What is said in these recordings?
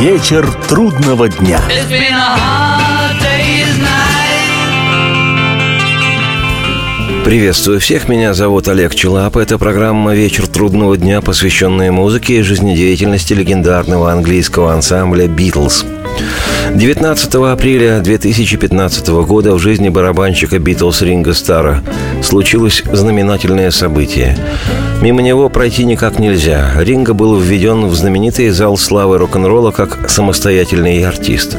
Вечер трудного дня. Приветствую всех, меня зовут Олег Челап. Это программа «Вечер трудного дня», посвященная музыке и жизнедеятельности легендарного английского ансамбля «Битлз». 19 апреля 2015 года в жизни барабанщика Битлз Ринга Стара случилось знаменательное событие. Мимо него пройти никак нельзя. Ринга был введен в знаменитый зал славы рок-н-ролла как самостоятельный артист.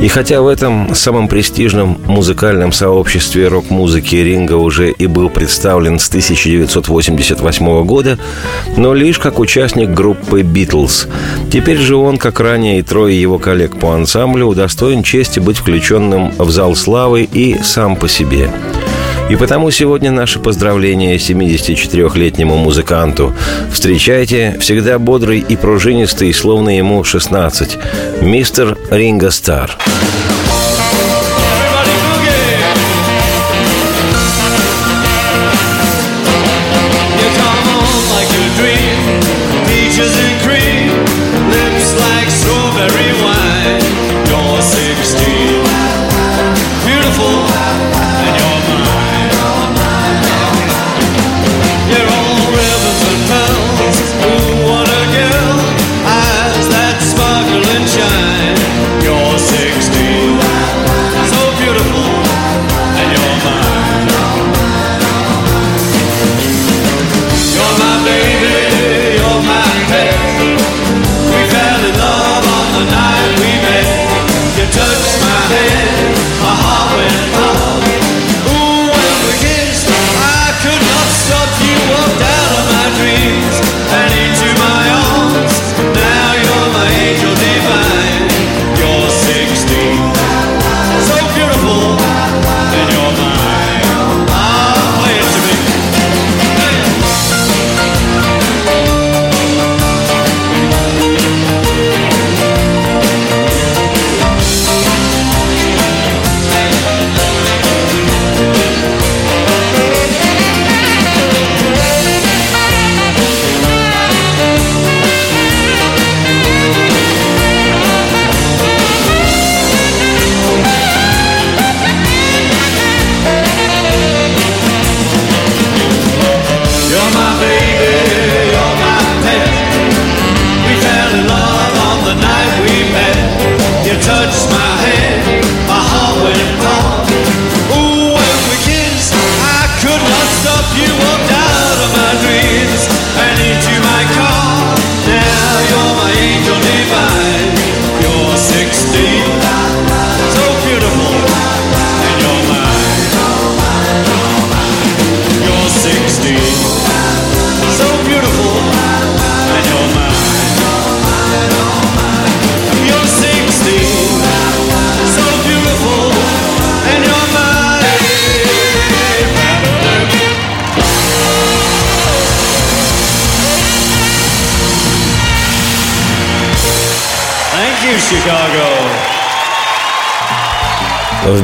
И хотя в этом самом престижном музыкальном сообществе рок-музыки Ринга уже и был представлен с 1988 года, но лишь как участник группы «Битлз». Теперь же он, как ранее и трое его коллег по ансамблю, удостоен чести быть включенным в зал славы и сам по себе – и потому сегодня наше поздравление 74-летнему музыканту. Встречайте, всегда бодрый и пружинистый, словно ему 16, мистер Ринго Стар. В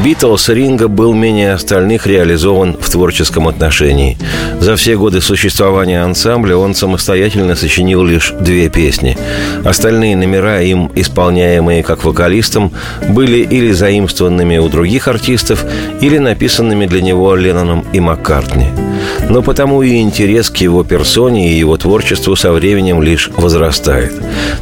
«Битлз» Ринга был менее остальных реализован в творческом отношении. За все годы существования ансамбля он самостоятельно сочинил лишь две песни. Остальные номера, им исполняемые как вокалистом, были или заимствованными у других артистов, или написанными для него Ленноном и Маккартни – но потому и интерес к его персоне и его творчеству со временем лишь возрастает.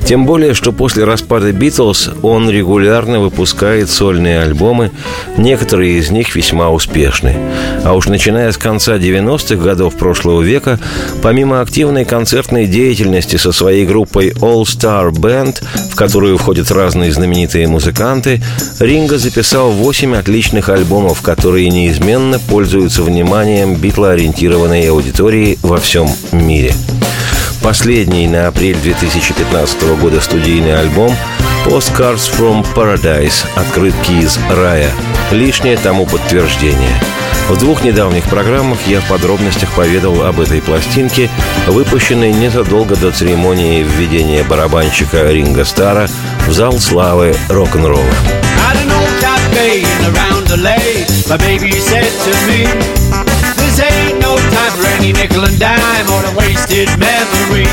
Тем более, что после распада «Битлз» он регулярно выпускает сольные альбомы, некоторые из них весьма успешны. А уж начиная с конца 90-х годов прошлого века, помимо активной концертной деятельности со своей группой All Star Band, в которую входят разные знаменитые музыканты, Ринго записал 8 отличных альбомов, которые неизменно пользуются вниманием битлоориентированных таргетированной аудитории во всем мире. Последний на апрель 2015 года студийный альбом «Postcards from Paradise. Открытки из рая» – лишнее тому подтверждение. В двух недавних программах я в подробностях поведал об этой пластинке, выпущенной незадолго до церемонии введения барабанщика Ринга Стара в зал славы рок-н-ролла. Any nickel and dime or a wasted memory.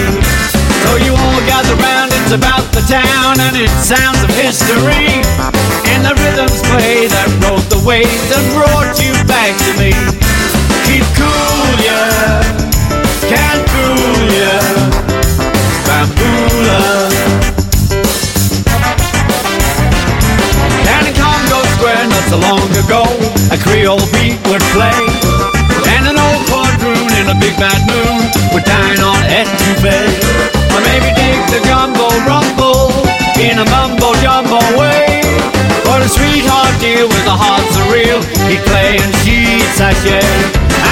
So you all gather round, it's about the town and it sounds of history. And the rhythms play that rode the waves and brought you back to me. Keep cool, yeah, can't fool ya. Bamboola. Down in Congo Square, not so long ago, a Creole beat would play. In a big bad moon would dine on etouffee. Or maybe dig the gumbo rumble in a mumbo jumbo way. For a sweetheart deal with the hearts are real, he'd play and she'd sashay.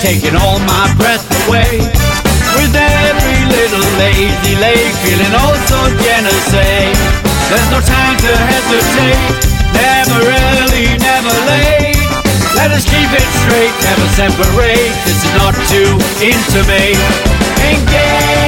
Taking all my breath away. With every little lazy lake feeling oh so generous. There's no time to hesitate, never early, never late. Let us keep it straight, never separate. This is not too intimate. Engaging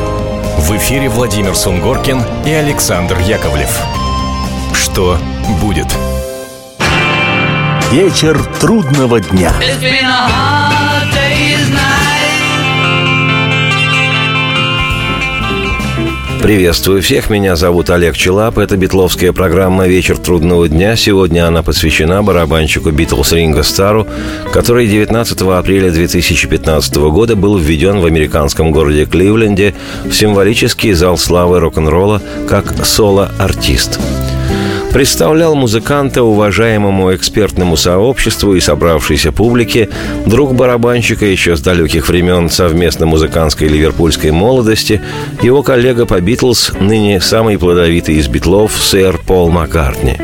В эфире Владимир Сунгоркин и Александр Яковлев. Что будет? Вечер трудного дня. It's been a hard day's night. Приветствую всех, меня зовут Олег Челап. Это битловская программа «Вечер трудного дня». Сегодня она посвящена барабанщику Битлз Ринго Стару, который 19 апреля 2015 года был введен в американском городе Кливленде в символический зал славы рок-н-ролла как соло-артист представлял музыканта уважаемому экспертному сообществу и собравшейся публике, друг барабанщика еще с далеких времен совместно музыкантской ливерпульской молодости, его коллега по Битлз, ныне самый плодовитый из битлов, сэр Пол Маккартни.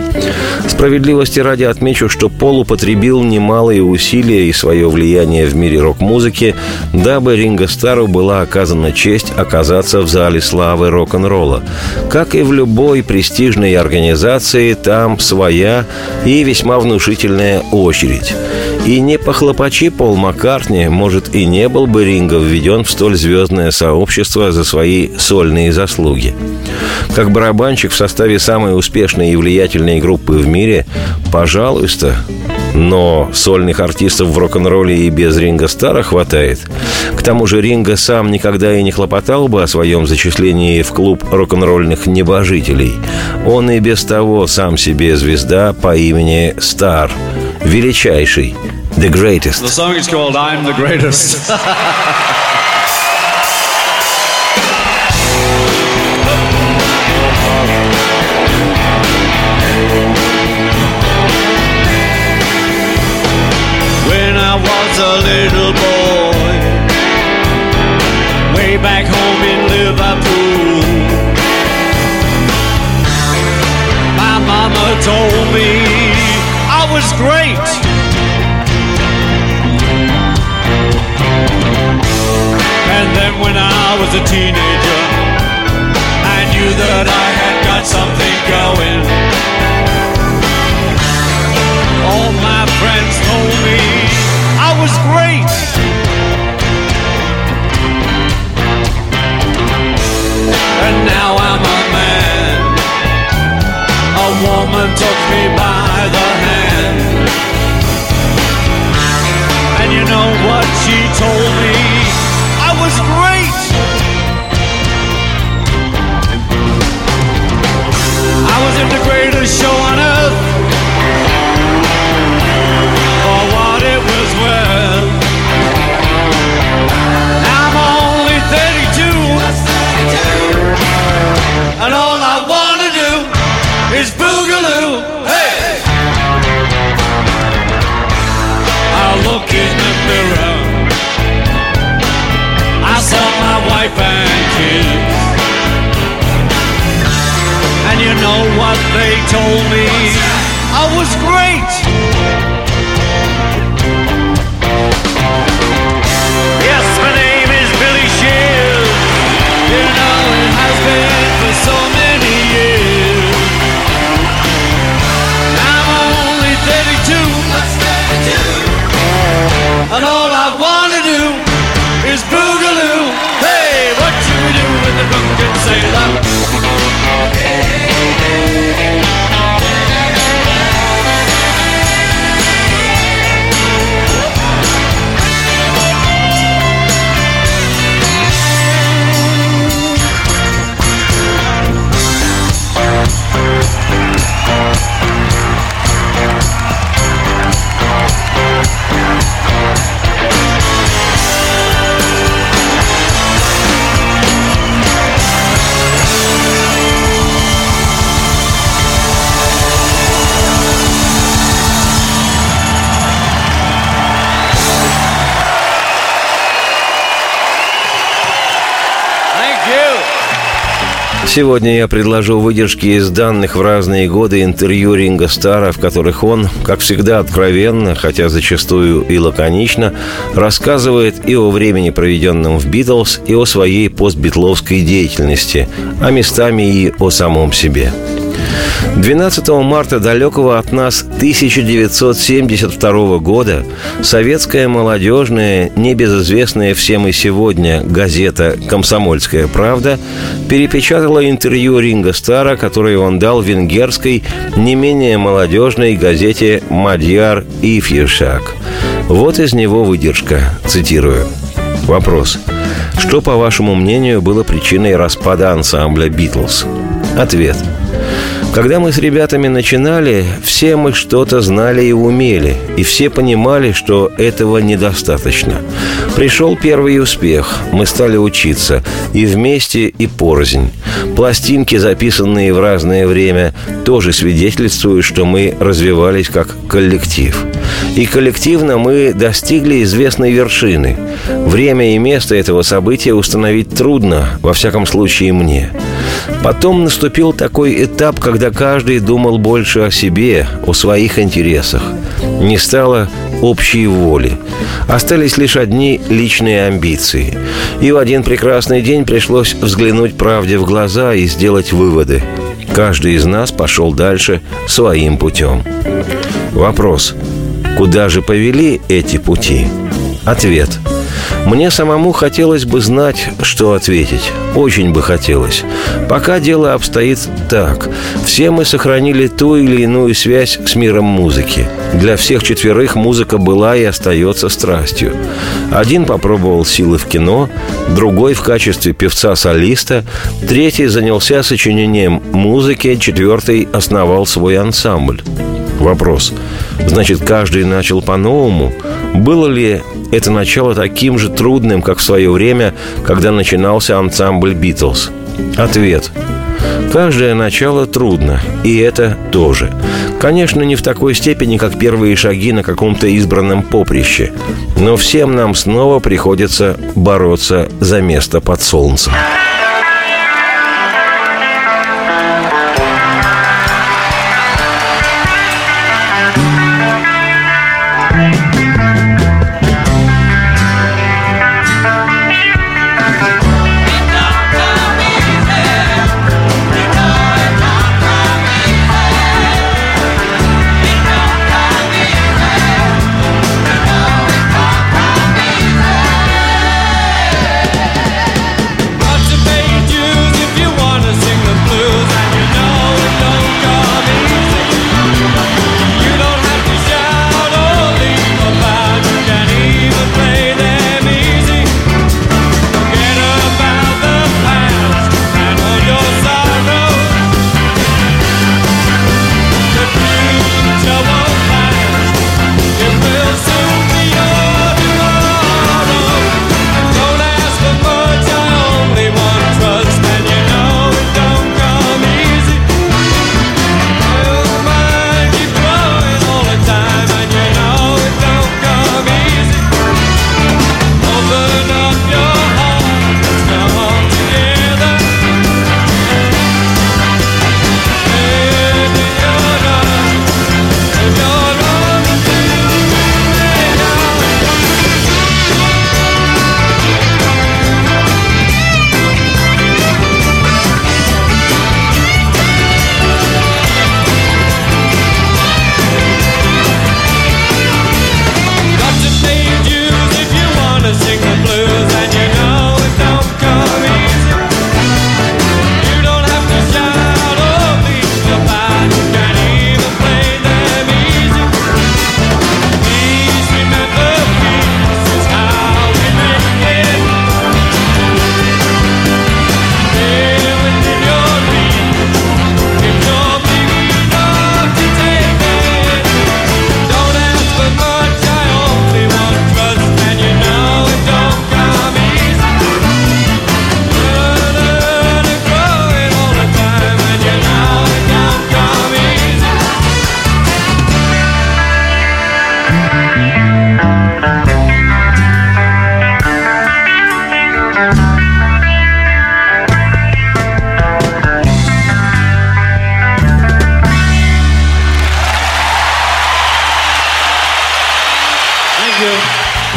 Справедливости ради отмечу, что Пол употребил немалые усилия и свое влияние в мире рок-музыки, дабы Ринго Стару была оказана честь оказаться в зале славы рок-н-ролла. Как и в любой престижной организации, там своя и весьма внушительная очередь. И не похлопачи Пол Маккартни, может, и не был бы Ринго введен в столь звездное сообщество за свои сольные заслуги. Как барабанщик в составе самой успешной и влиятельной группы в мире, пожалуйста, но сольных артистов в рок-н-ролле и без Ринга Стара хватает. К тому же Ринга сам никогда и не хлопотал бы о своем зачислении в клуб рок-н-ролльных небожителей. Он и без того сам себе звезда по имени Стар. Величайший. The greatest. The song is called I'm the Greatest. was a little boy, way back home in Liverpool. My mama told me I was great. And then when I was a teenager, I knew that I had got something going. All my friends told me was great. And now I'm a man. A woman took me by the hand. And you know what she told me? I was great. Сегодня я предложу выдержки из данных в разные годы интервью Ринга Стара, в которых он, как всегда откровенно, хотя зачастую и лаконично, рассказывает и о времени, проведенном в «Битлз», и о своей постбитловской деятельности, а местами и о самом себе. 12 марта далекого от нас 1972 года советская молодежная, небезызвестная всем и сегодня газета «Комсомольская правда» перепечатала интервью Ринга Стара, которое он дал венгерской, не менее молодежной газете «Мадьяр Ифьешак». Вот из него выдержка, цитирую. Вопрос. Что, по вашему мнению, было причиной распада ансамбля «Битлз»? Ответ. Когда мы с ребятами начинали, все мы что-то знали и умели, и все понимали, что этого недостаточно. Пришел первый успех, мы стали учиться, и вместе, и порознь. Пластинки, записанные в разное время, тоже свидетельствуют, что мы развивались как коллектив. И коллективно мы достигли известной вершины. Время и место этого события установить трудно, во всяком случае мне. Потом наступил такой этап, когда каждый думал больше о себе, о своих интересах. Не стало общей воли. Остались лишь одни личные амбиции. И в один прекрасный день пришлось взглянуть правде в глаза и сделать выводы. Каждый из нас пошел дальше своим путем. Вопрос. Куда же повели эти пути? Ответ. Мне самому хотелось бы знать, что ответить. Очень бы хотелось. Пока дело обстоит так. Все мы сохранили ту или иную связь с миром музыки. Для всех четверых музыка была и остается страстью. Один попробовал силы в кино, другой в качестве певца-солиста, третий занялся сочинением музыки, четвертый основал свой ансамбль. Вопрос. Значит, каждый начал по-новому? Было ли это начало таким же трудным, как в свое время, когда начинался ансамбль «Битлз»? Ответ. Каждое начало трудно, и это тоже. Конечно, не в такой степени, как первые шаги на каком-то избранном поприще. Но всем нам снова приходится бороться за место под солнцем.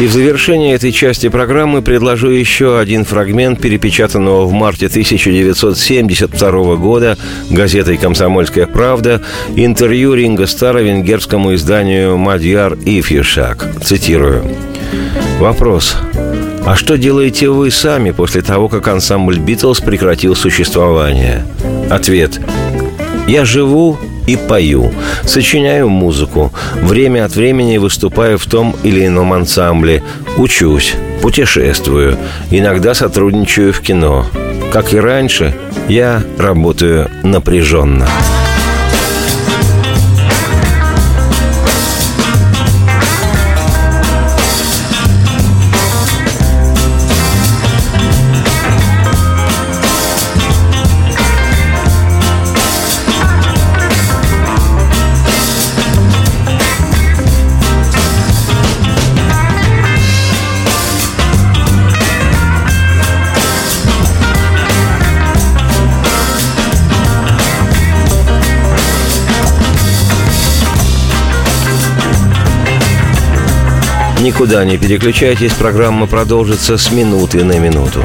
И в завершение этой части программы предложу еще один фрагмент, перепечатанного в марте 1972 года газетой «Комсомольская правда» интервью Ринга Стара венгерскому изданию «Мадьяр Ифьюшак». Цитирую. Вопрос. А что делаете вы сами после того, как ансамбль «Битлз» прекратил существование? Ответ. Я живу и пою, сочиняю музыку, время от времени выступаю в том или ином ансамбле, учусь, путешествую, иногда сотрудничаю в кино. Как и раньше, я работаю напряженно. Никуда не переключайтесь, программа продолжится с минуты на минуту.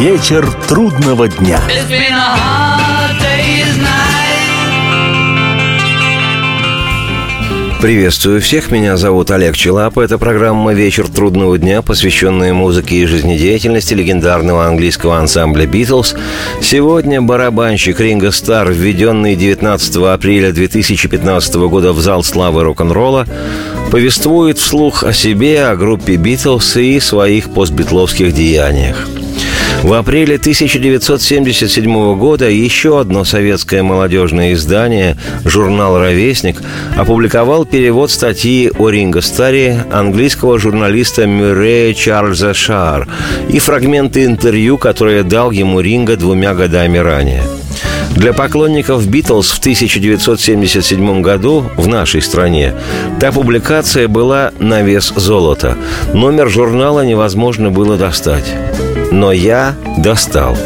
Вечер трудного дня. Приветствую всех, меня зовут Олег Челап. Это программа «Вечер трудного дня», посвященная музыке и жизнедеятельности легендарного английского ансамбля «Битлз». Сегодня барабанщик Ринго Стар, введенный 19 апреля 2015 года в зал славы рок-н-ролла, повествует вслух о себе, о группе «Битлз» и своих постбитловских деяниях. В апреле 1977 года еще одно советское молодежное издание, журнал «Ровесник», опубликовал перевод статьи о Ринго Старре английского журналиста Мюррея Чарльза Шар и фрагменты интервью, которые дал ему Ринго двумя годами ранее. Для поклонников «Битлз» в 1977 году в нашей стране та публикация была на вес золота. Номер журнала невозможно было достать. Но я достал.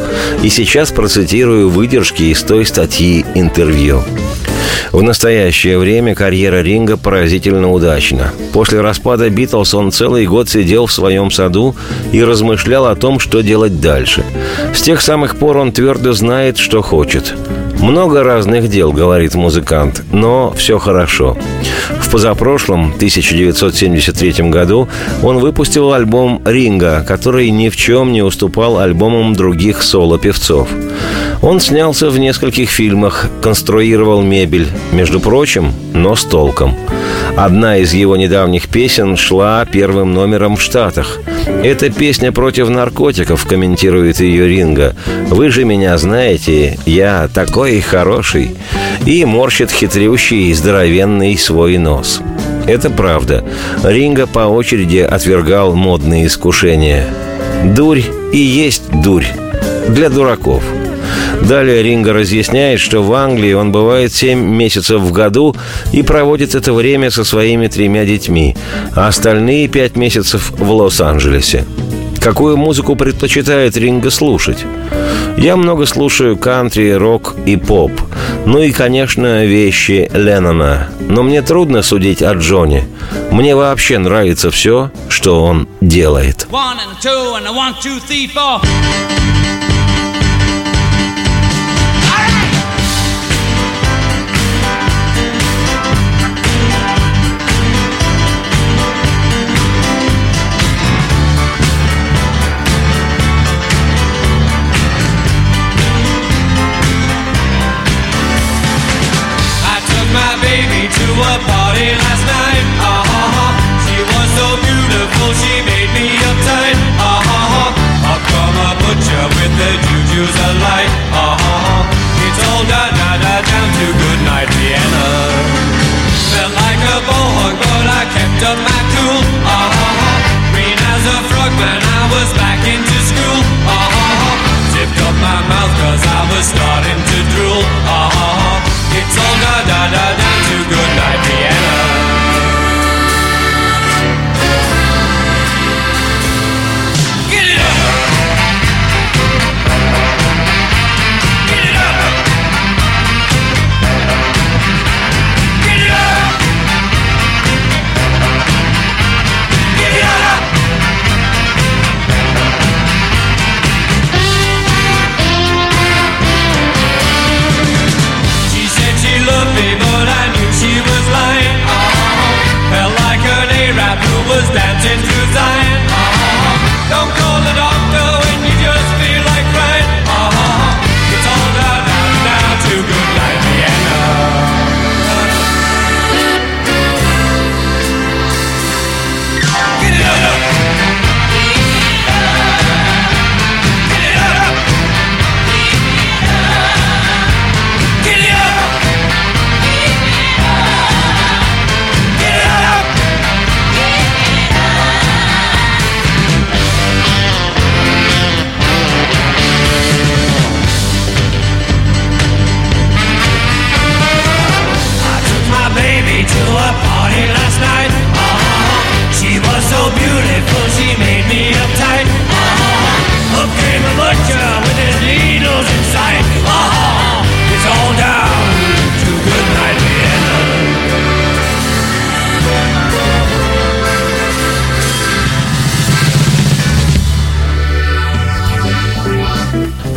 И сейчас процитирую выдержки из той статьи интервью. В настоящее время карьера Ринга поразительно удачна. После распада Битлз он целый год сидел в своем саду и размышлял о том, что делать дальше. С тех самых пор он твердо знает, что хочет. Много разных дел, говорит музыкант, но все хорошо. В позапрошлом, 1973 году, он выпустил альбом «Ринга», который ни в чем не уступал альбомам других соло-певцов. Он снялся в нескольких фильмах, конструировал мебель, между прочим, но с толком. Одна из его недавних песен шла первым номером в Штатах. «Это песня против наркотиков», комментирует ее Ринга. «Вы же меня знаете, я такой хороший». И морщит хитрющий и здоровенный свой нос. Это правда. Ринга по очереди отвергал модные искушения. Дурь и есть дурь. Для дураков – Далее Ринга разъясняет, что в Англии он бывает 7 месяцев в году и проводит это время со своими тремя детьми, а остальные 5 месяцев в Лос-Анджелесе. Какую музыку предпочитает Ринга слушать? Я много слушаю кантри, рок и поп. Ну и, конечно, вещи Леннона. Но мне трудно судить о Джоне. Мне вообще нравится все, что он делает. One and two and one, two, three. with the juju's alike. Uh-huh. It's all da da da down to goodnight Vienna. Felt like a bohog, but I kept up my cool. Uh-huh. Green as a frog when I was back into school. Uh-huh. Tipped up my mouth cause I was starting to drool. Uh-huh. It's all da da da da.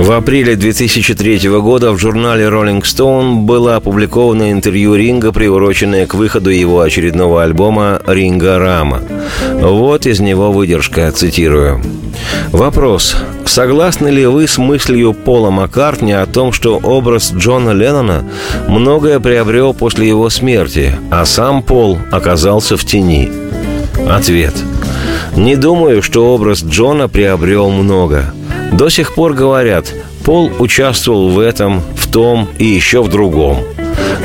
В апреле 2003 года в журнале Rolling Stone было опубликовано интервью Ринга, приуроченное к выходу его очередного альбома «Ринга Рама». Вот из него выдержка, цитирую. Вопрос. Согласны ли вы с мыслью Пола Маккартни о том, что образ Джона Леннона многое приобрел после его смерти, а сам Пол оказался в тени? Ответ. Не думаю, что образ Джона приобрел много. До сих пор говорят, Пол участвовал в этом, в том и еще в другом.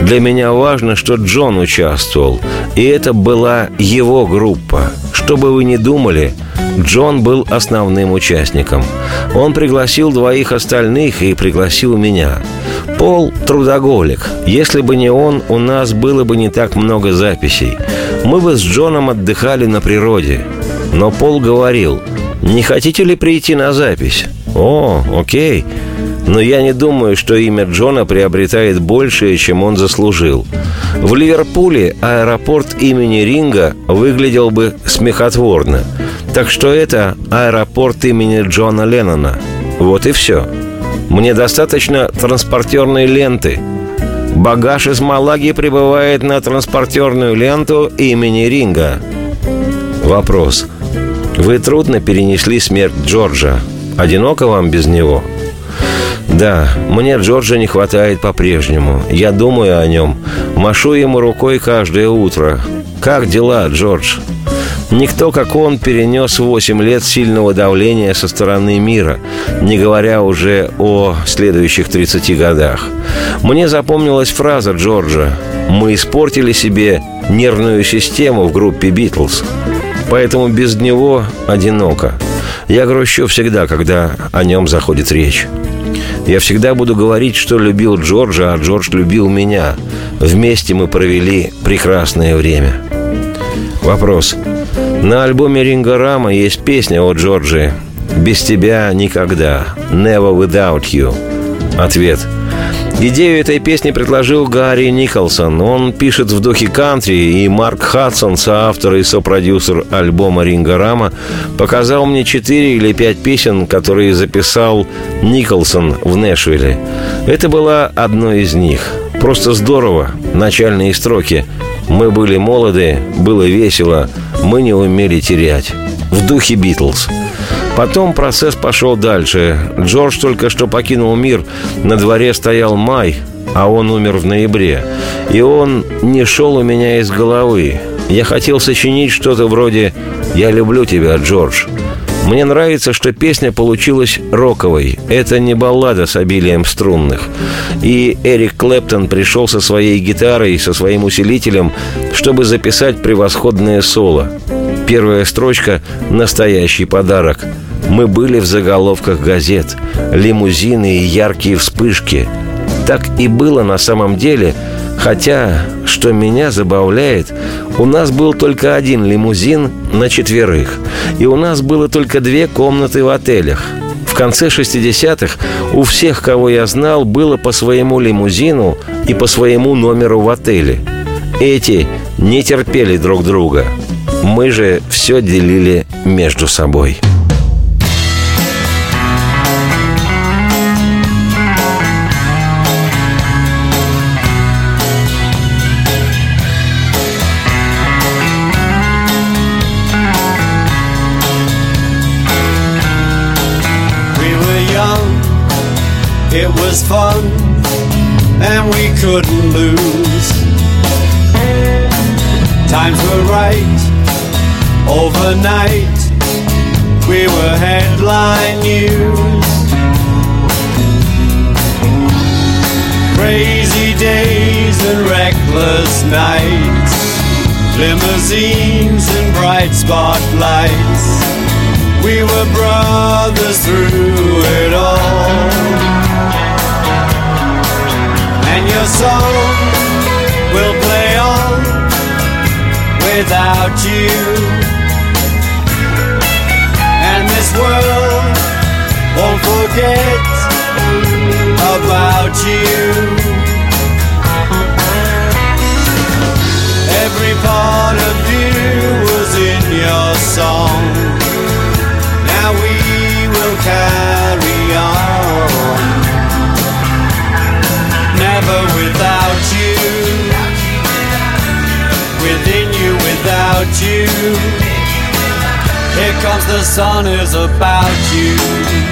Для меня важно, что Джон участвовал, и это была его группа. Что бы вы ни думали, Джон был основным участником. Он пригласил двоих остальных и пригласил меня. Пол – трудоголик. Если бы не он, у нас было бы не так много записей. Мы бы с Джоном отдыхали на природе. Но Пол говорил, не хотите ли прийти на запись? О, окей. Но я не думаю, что имя Джона приобретает большее, чем он заслужил. В Ливерпуле аэропорт имени Ринга выглядел бы смехотворно. Так что это аэропорт имени Джона Леннона. Вот и все. Мне достаточно транспортерной ленты. Багаж из Малаги прибывает на транспортерную ленту имени Ринга. Вопрос. Вы трудно перенесли смерть Джорджа. Одиноко вам без него? Да, мне Джорджа не хватает по-прежнему. Я думаю о нем. Машу ему рукой каждое утро. Как дела, Джордж? Никто, как он, перенес 8 лет сильного давления со стороны мира, не говоря уже о следующих 30 годах. Мне запомнилась фраза Джорджа «Мы испортили себе нервную систему в группе «Битлз», поэтому без него одиноко. Я грущу всегда, когда о нем заходит речь. Я всегда буду говорить, что любил Джорджа, а Джордж любил меня. Вместе мы провели прекрасное время. Вопрос. На альбоме Ринга Рама есть песня о Джорджи «Без тебя никогда» «Never without you». Ответ. Идею этой песни предложил Гарри Николсон. Он пишет в духе кантри, и Марк Хадсон, соавтор и сопродюсер альбома Ринга Рама, показал мне четыре или пять песен, которые записал Николсон в Нэшвилле. Это была одной из них. Просто здорово. Начальные строки. Мы были молоды, было весело, мы не умели терять. В духе Битлз. Потом процесс пошел дальше. Джордж только что покинул мир. На дворе стоял май, а он умер в ноябре. И он не шел у меня из головы. Я хотел сочинить что-то вроде «Я люблю тебя, Джордж». Мне нравится, что песня получилась роковой. Это не баллада с обилием струнных. И Эрик Клэптон пришел со своей гитарой, со своим усилителем, чтобы записать превосходное соло. Первая строчка – настоящий подарок. Мы были в заголовках газет, лимузины и яркие вспышки. Так и было на самом деле, хотя, что меня забавляет, у нас был только один лимузин на четверых, и у нас было только две комнаты в отелях. В конце 60-х у всех, кого я знал, было по своему лимузину и по своему номеру в отеле. Эти не терпели друг друга – мы же все делили между собой. It was fun, and we couldn't lose. Times were right Overnight, we were headline news. Crazy days and reckless nights, limousines and bright spotlights. We were brothers through it all. And your song will play on without you this world won't forget about you. Every part of you was in your song. Now we will carry sun is about you.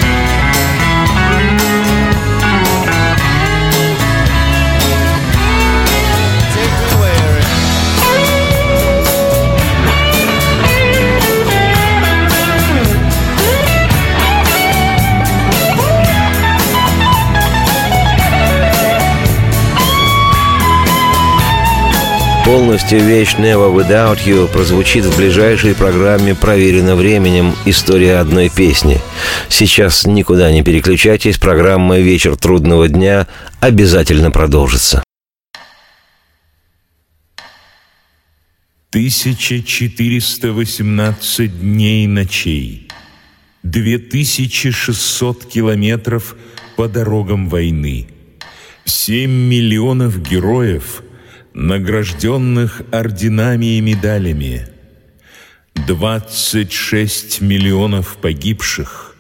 Полностью вещь Never Without You прозвучит в ближайшей программе «Проверено временем. История одной песни». Сейчас никуда не переключайтесь, программа «Вечер трудного дня» обязательно продолжится. 1418 дней и ночей, 2600 километров по дорогам войны, 7 миллионов героев – награжденных орденами и медалями, 26 миллионов погибших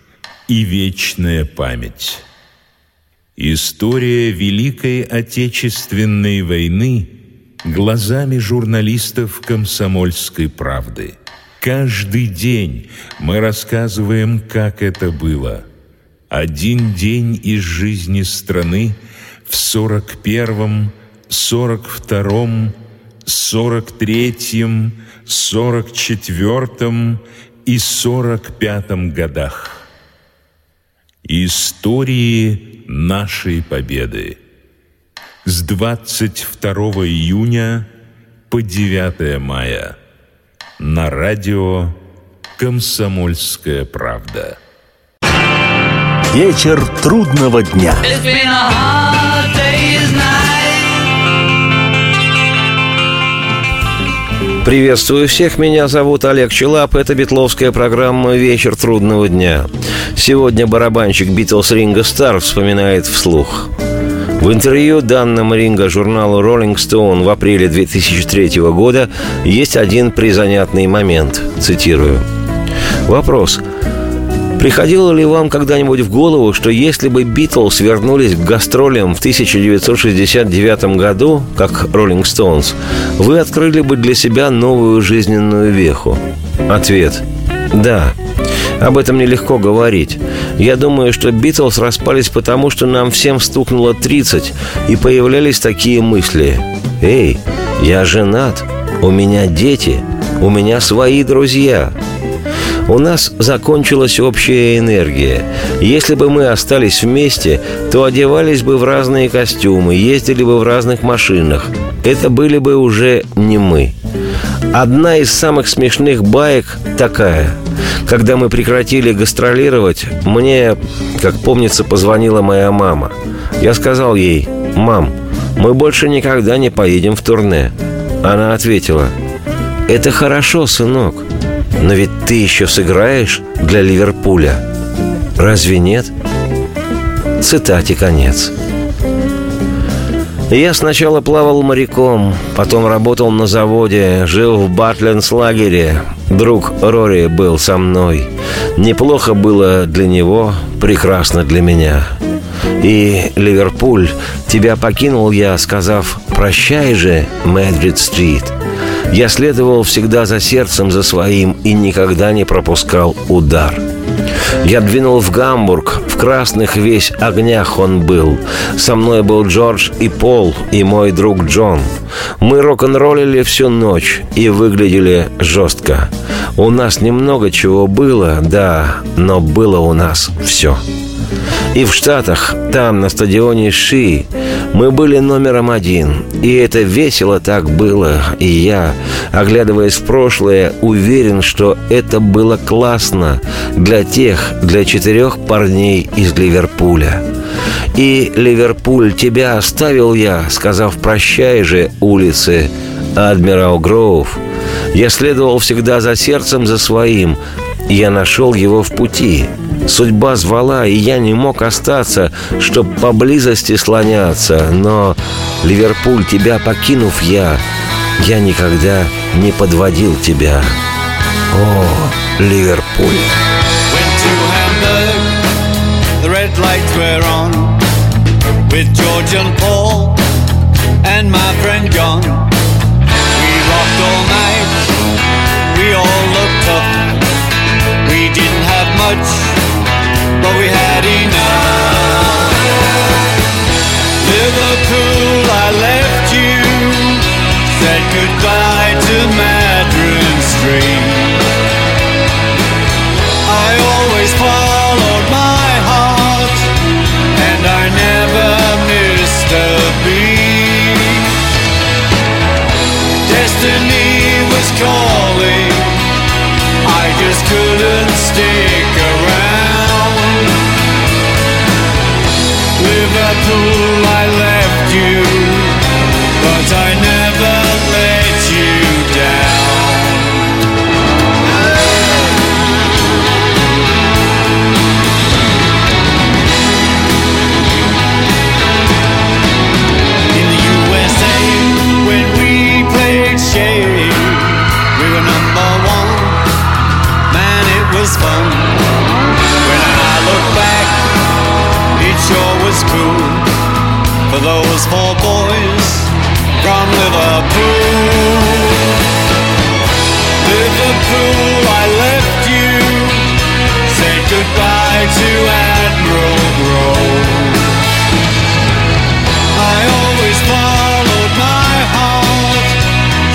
и вечная память. История Великой Отечественной войны глазами журналистов «Комсомольской правды». Каждый день мы рассказываем, как это было. Один день из жизни страны в сорок первом сорок втором, сорок третьем, сорок четвертом и сорок пятом годах. Истории нашей победы. С 22 июня по 9 мая на радио «Комсомольская правда». Вечер трудного дня. Приветствую всех, меня зовут Олег Челап, это битловская программа «Вечер трудного дня». Сегодня барабанщик Битлз Ринга Стар вспоминает вслух. В интервью данным Ринга журналу Rolling Stone в апреле 2003 года есть один призанятный момент, цитирую. Вопрос – Приходило ли вам когда-нибудь в голову, что если бы Битлз вернулись к гастролям в 1969 году, как Роллинг Стоунс, вы открыли бы для себя новую жизненную веху? Ответ – да. Об этом нелегко говорить. Я думаю, что Битлз распались потому, что нам всем стукнуло 30, и появлялись такие мысли. «Эй, я женат, у меня дети, у меня свои друзья, у нас закончилась общая энергия. Если бы мы остались вместе, то одевались бы в разные костюмы, ездили бы в разных машинах. Это были бы уже не мы. Одна из самых смешных баек такая. Когда мы прекратили гастролировать, мне, как помнится, позвонила моя мама. Я сказал ей, «Мам, мы больше никогда не поедем в турне». Она ответила, «Это хорошо, сынок, но ведь ты еще сыграешь для Ливерпуля. Разве нет?» Цитате конец. Я сначала плавал моряком, потом работал на заводе, жил в Батленс-лагере. Друг Рори был со мной. Неплохо было для него, прекрасно для меня. И, Ливерпуль, тебя покинул я, сказав «Прощай же, Мэдрид-стрит». Я следовал всегда за сердцем за своим и никогда не пропускал удар. Я двинул в Гамбург, в красных весь огнях он был. Со мной был Джордж и Пол, и мой друг Джон. Мы рок-н-роллили всю ночь и выглядели жестко. У нас немного чего было, да, но было у нас все. И в Штатах, там, на стадионе Ши, мы были номером один. И это весело так было. И я, оглядываясь в прошлое, уверен, что это было классно для тех, для четырех парней из Ливерпуля. И, Ливерпуль, тебя оставил я, сказав «прощай же, улицы, Адмирал Гроув». Я следовал всегда за сердцем за своим. Я нашел его в пути – Судьба звала, и я не мог остаться, чтоб поблизости слоняться. Но, Ливерпуль, тебя покинув я, я никогда не подводил тебя. О, Ливерпуль. Much but we had enough. Liverpool, was cool for those four boys from Liverpool. Liverpool, I left you, said goodbye to Admiral Grove. I always followed my heart,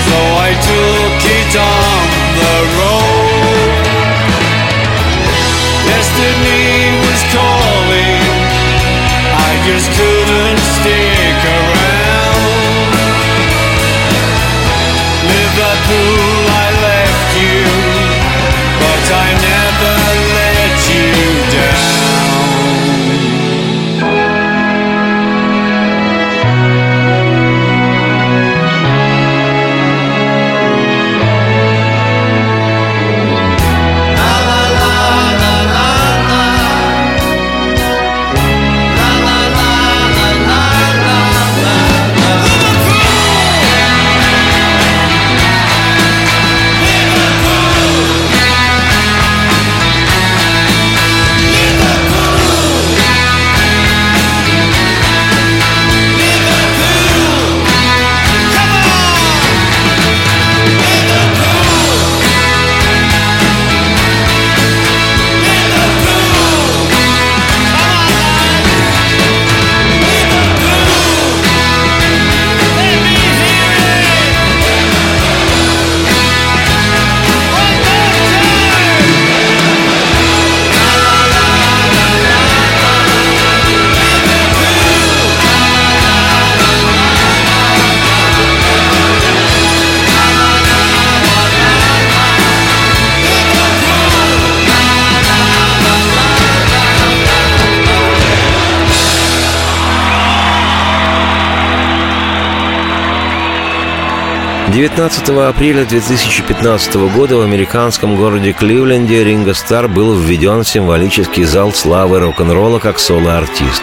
so I took it on the road. 19 апреля 2015 года в американском городе Кливленде Ринго Стар был введен в символический зал славы рок-н-ролла как соло-артист.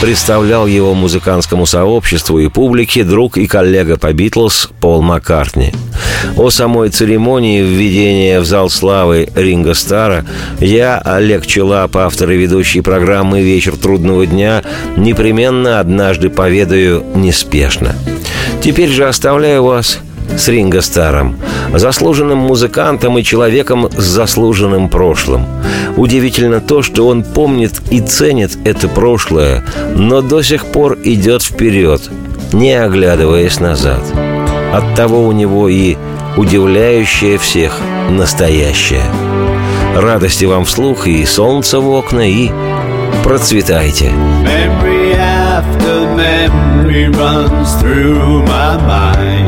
Представлял его музыкантскому сообществу и публике друг и коллега по «Битлз» Пол Маккартни. О самой церемонии введения в зал славы Ринга Стара я, Олег Челап, автор и ведущий программы «Вечер трудного дня», непременно однажды поведаю неспешно. Теперь же оставляю вас с Ринго Старом, заслуженным музыкантом и человеком с заслуженным прошлым. Удивительно то, что он помнит и ценит это прошлое, но до сих пор идет вперед, не оглядываясь назад. Оттого у него и удивляющее всех настоящее. Радости вам вслух и солнца в окна, и процветайте. Memory after memory runs through my mind.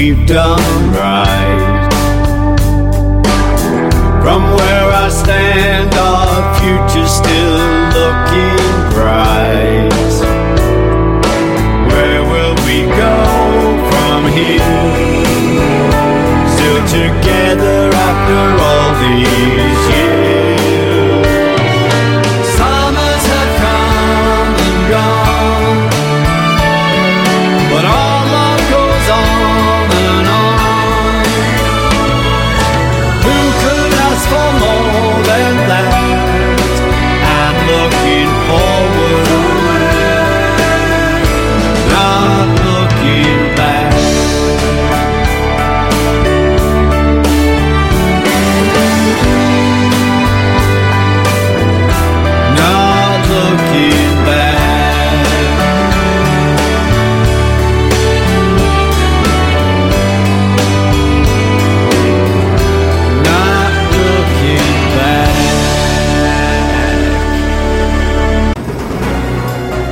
We've done